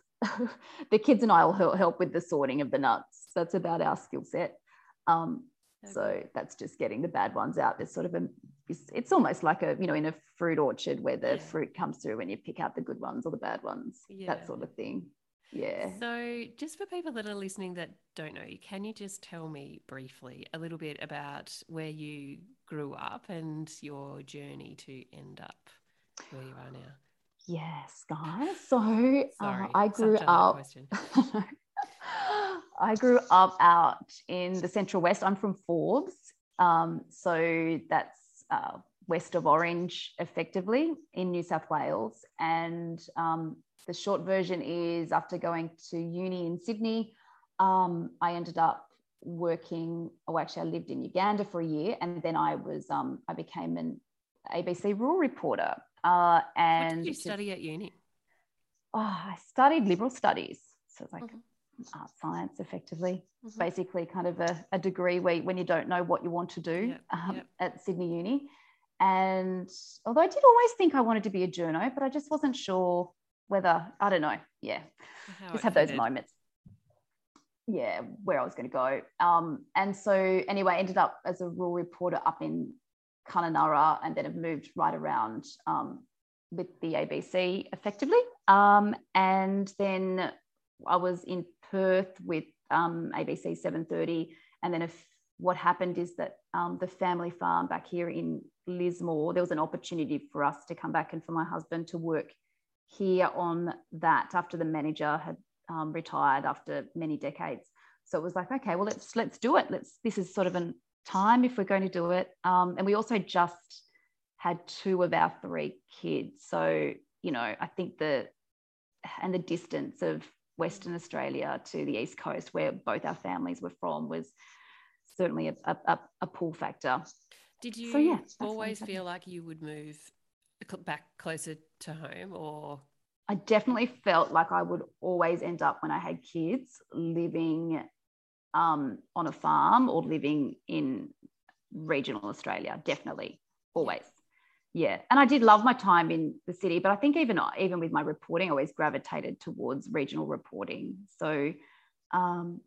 the kids and I will help with the sorting of the nuts. That's about our skill set. Um, okay. So that's just getting the bad ones out. There's sort of a, it's, it's almost like a, you know, in a fruit orchard where the yeah. fruit comes through and you pick out the good ones or the bad ones, yeah. that sort of thing. Yeah. So, just for people that are listening that don't know you, can you just tell me briefly a little bit about where you grew up and your journey to end up where you are now? Yes, guys. So, uh, I grew up. I grew up out in the Central West. I'm from Forbes Um, so that's uh, west of Orange, effectively in New South Wales. And um, the short version is after going to uni in Sydney, um, I ended up working. Oh, actually, I lived in Uganda for a year, and then I was um, I became an ABC rural reporter. Uh, and what did you study at uni? Oh, I studied liberal studies, so it's like mm-hmm. art science, effectively. Mm-hmm. Basically, kind of a, a, degree where when you don't know what you want to do yep. Um, yep. at Sydney Uni. And although I did always think I wanted to be a journo, but I just wasn't sure whether I don't know. Yeah, How just have those moments. Yeah, where I was going to go. Um, and so anyway, I ended up as a rural reporter up in Kununurra, and then have moved right around um, with the ABC effectively. Um, and then I was in Perth with um, ABC 730, and then if what happened is that um, the family farm back here in Lismore, there was an opportunity for us to come back and for my husband to work here on that after the manager had um, retired after many decades. So it was like, okay, well let's let's do it. Let's this is sort of a time if we're going to do it. Um, and we also just had two of our three kids. So you know, I think the and the distance of Western Australia to the East Coast, where both our families were from, was certainly a, a, a pull factor. Did you so, yeah, always feel like you would move back closer to home or? I definitely felt like I would always end up when I had kids living um, on a farm or living in regional Australia. Definitely, always. Yeah, and I did love my time in the city, but I think even even with my reporting, I always gravitated towards regional reporting. So, um,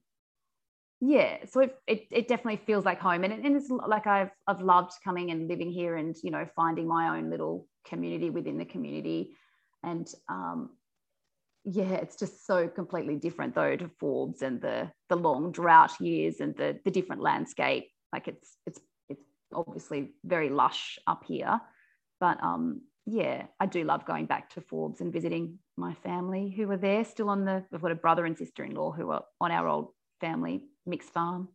yeah so it, it, it, definitely feels like home and, it, and it's like I've, I've loved coming and living here and you know finding my own little community within the community and um, yeah it's just so completely different though to forbes and the the long drought years and the the different landscape. Like it's it's it's obviously very lush up here but um yeah i do love going back to forbes and visiting my family who are there still on the i've got a brother and sister-in-law who are on our old family mixed farm.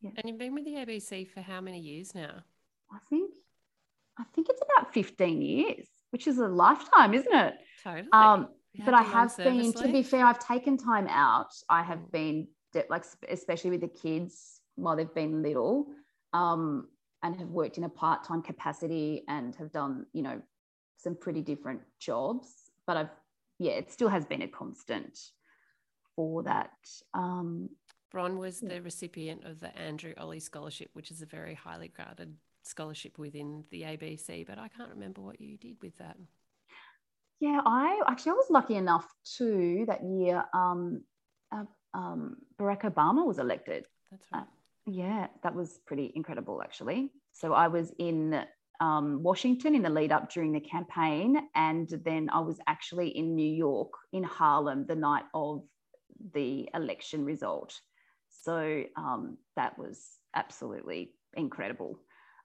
Yeah. And you've been with the ABC for how many years now? I think I think it's about 15 years, which is a lifetime, isn't it? Totally. Um, but I have been, to be fair, I've taken time out. I have mm. been like, especially with the kids while they've been little, um, and have worked in a part-time capacity and have done, you know, some pretty different jobs. But I've, yeah, it still has been a constant for that. Um, Bron was the recipient of the Andrew Olle Scholarship, which is a very highly graded scholarship within the ABC, but I can't remember what you did with that. Yeah, I actually I was lucky enough too that year. Um, uh, um, Barack Obama was elected. That's right. Uh, yeah, that was pretty incredible actually. So I was in um, Washington in the lead up during the campaign, and then I was actually in New York in Harlem the night of the election result. So um, that was absolutely incredible.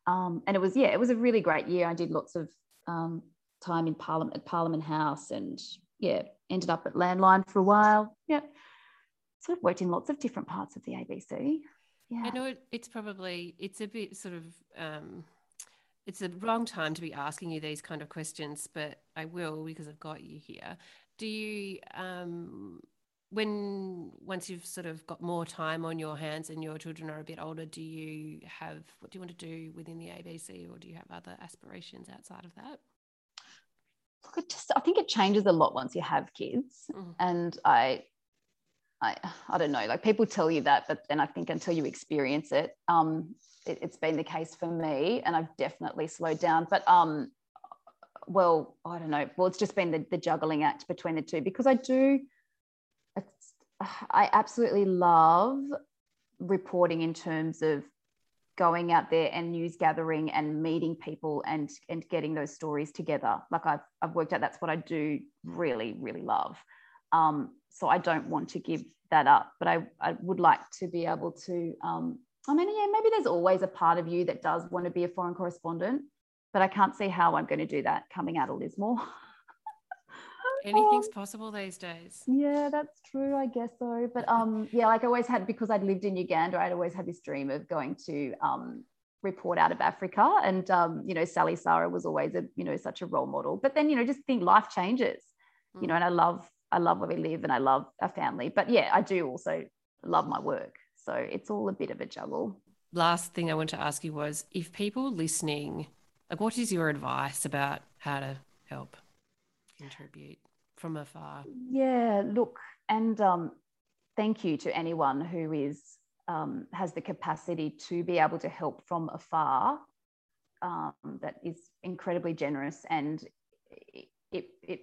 Um, and it was, yeah, it was a really great year. I did lots of um, time in Parliament at Parliament House and yeah, ended up at Landline for a while. Yeah. Sort of worked in lots of different parts of the ABC. Yeah. I know it, it's probably, it's a bit sort of, um, it's the wrong time to be asking you these kind of questions, but I will because I've got you here. Do you um, when once you've sort of got more time on your hands and your children are a bit older, do you have what do you want to do within the ABC, or do you have other aspirations outside of that? Look, it just I think it changes a lot once you have kids, mm. and I. I, I don't know, like people tell you that, but then I think until you experience it, um, it, has been the case for me, and I've definitely slowed down. But um, well, I don't know. Well, it's just been the, the juggling act between the two because I do I absolutely love reporting in terms of going out there and news gathering and meeting people and and getting those stories together. Like i've, I've worked out that's what i do really really love. Um, so i don't want to give that up but i, I would like to be able to um, i mean yeah maybe there's always a part of you that does want to be a foreign correspondent but i can't see how i'm going to do that coming out of lismore anything's um, possible these days. Yeah, that's true. I guess so. But um, yeah, like I always had because I'd lived in Uganda, I'd always had this dream of going to um report out of Africa, and um, you know, Sally Sara was always a you know such a role model. But then you know, just think life changes, mm. you know, and I love I love where we live and I love our family. But yeah, I do also love my work. So it's all a bit of a juggle. Last thing I want to ask you was if people listening, like, what is your advice about how to help contribute from afar? Yeah, look, and um, thank you to anyone who is um, has the capacity to be able to help from afar. Um, that is incredibly generous and it, it, it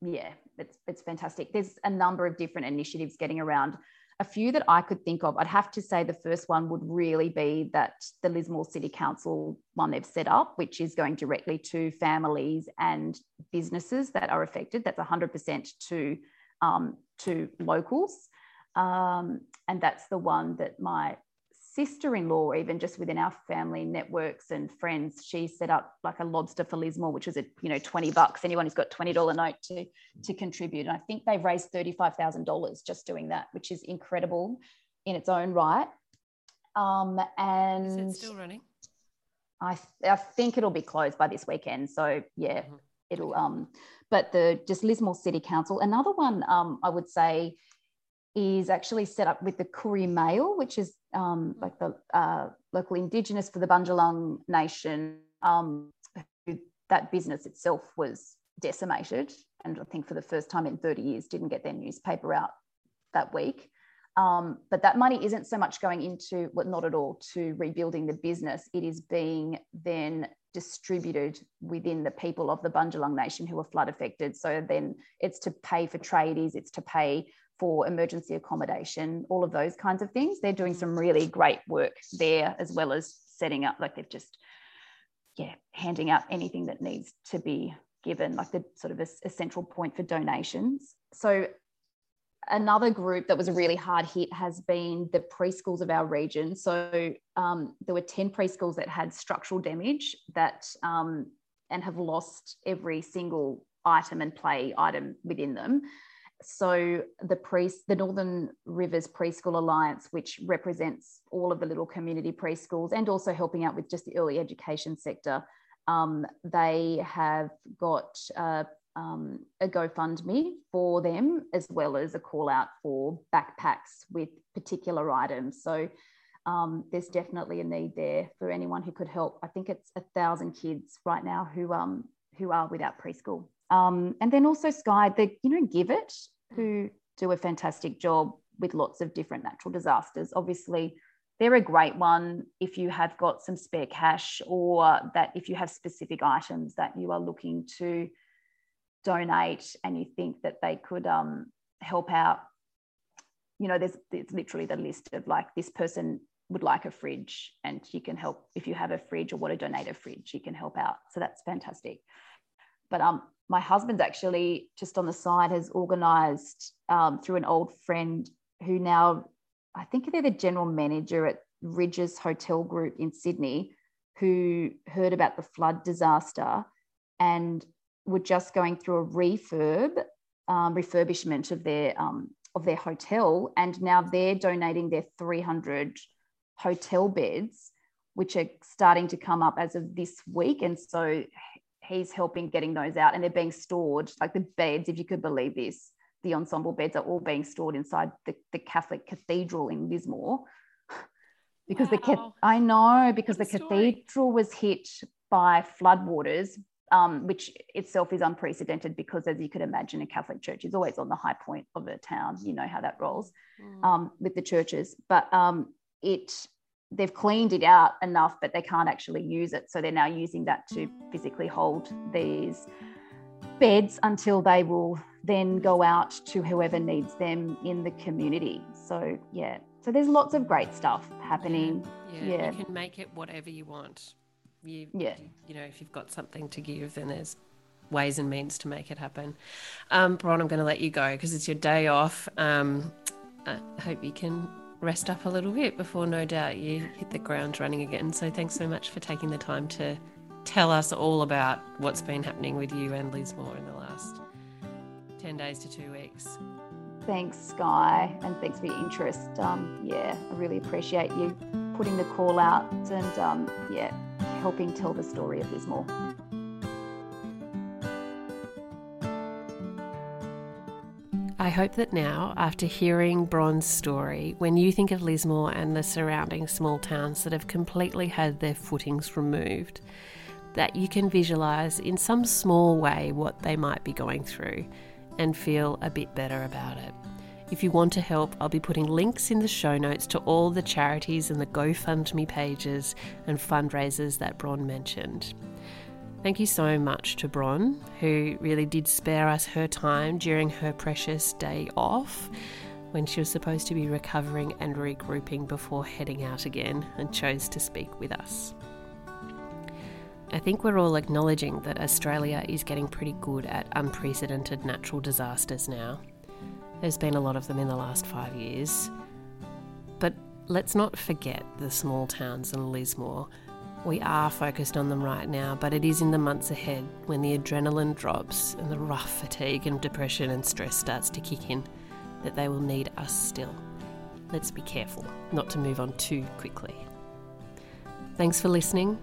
yeah it's it's fantastic there's a number of different initiatives getting around a few that I could think of, I'd have to say the first one would really be that the Lismore City Council one they've set up, which is going directly to families and businesses that are affected. That's 100% to, um, to locals. Um, and that's the one that my sister-in-law, even just within our family networks and friends, she set up like a lobster for Lismore, which was a you know 20 bucks. Anyone who's got $20 note to, to contribute. And I think they've raised $35,000 just doing that, which is incredible in its own right. Um, and still running? I, I think it'll be closed by this weekend. So yeah, mm-hmm. it'll um, but the just Lismore City Council. Another one um, I would say is actually set up with the Koori Mail, which is um, like the uh, local Indigenous for the Bundjalung Nation. Um, that business itself was decimated, and I think for the first time in 30 years, didn't get their newspaper out that week. Um, but that money isn't so much going into, well, not at all, to rebuilding the business. It is being then distributed within the people of the Bundjalung Nation who are flood affected. So then it's to pay for tradies, it's to pay for emergency accommodation, all of those kinds of things. They're doing some really great work there, as well as setting up, like they've just, yeah, handing out anything that needs to be given, like the sort of a, a central point for donations. So, another group that was a really hard hit has been the preschools of our region. So, um, there were 10 preschools that had structural damage that um, and have lost every single item and play item within them so the pre the Northern Rivers Preschool Alliance, which represents all of the little community preschools and also helping out with just the early education sector, um, they have got uh, um, a GoFundMe for them as well as a call out for backpacks with particular items. So um, there's definitely a need there for anyone who could help. I think it's a thousand kids right now who um, who are without preschool. Um, and then also Sky, the you know GIVIT, who do a fantastic job with lots of different natural disasters. Obviously, they're a great one if you have got some spare cash or that if you have specific items that you are looking to donate and you think that they could um, help out. You know, there's, there's literally the list of like this person would like a fridge and you can help if you have a fridge or want to donate a fridge, you can help out. So that's fantastic. But um, my husband actually just on the side has organized um, through an old friend who now I think they're the general manager at Rydges Hotel Group in Sydney, who heard about the flood disaster and were just going through a refurb, um, refurbishment of their um, of their hotel, and now they're donating their 300 hotel beds, which are starting to come up as of this week. And so he's helping getting those out and they're being stored like the beds if you could believe this the ensemble beds are all being stored inside the, the catholic cathedral in lismore because wow. the i know because what the cathedral was hit by floodwaters um, which itself is unprecedented because as you could imagine a catholic church is always on the high point of a town you know how that rolls mm. um, with the churches but um, it they've cleaned it out enough, but they can't actually use it. So they're now using that to physically hold these beds until they will then go out to whoever needs them in the community. So, yeah. So there's lots of great stuff happening. Yeah. yeah. yeah. You can make it whatever you want. You, yeah. You know, if you've got something to give, then there's ways and means to make it happen. Um, Bron, I'm going to let you go because it's your day off. Um, I hope you can rest up a little bit before no doubt you hit the ground running again. So thanks so much for taking the time to tell us all about what's been happening with you and Lismore in the last 10 days to two weeks. Thanks, Sky, and thanks for your interest. Um, yeah, I really appreciate you putting the call out and um, yeah, helping tell the story of Lismore. I hope that now, after hearing Bron's story, when you think of Lismore and the surrounding small towns that have completely had their footings removed, that you can visualise in some small way what they might be going through and feel a bit better about it. If you want to help, I'll be putting links in the show notes to all the charities and the GoFundMe pages and fundraisers that Bron mentioned. Thank you so much to Bron, who really did spare us her time during her precious day off when she was supposed to be recovering and regrouping before heading out again and chose to speak with us. I think we're all acknowledging that Australia is getting pretty good at unprecedented natural disasters now. There's been a lot of them in the last five years. But let's not forget the small towns in Lismore we are focused on them right now, but it is in the months ahead when the adrenaline drops and the rough fatigue and depression and stress starts to kick in that they will need us still. Let's be careful not to move on too quickly. Thanks for listening.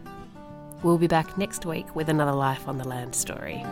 We'll be back next week with another Life on the Land story.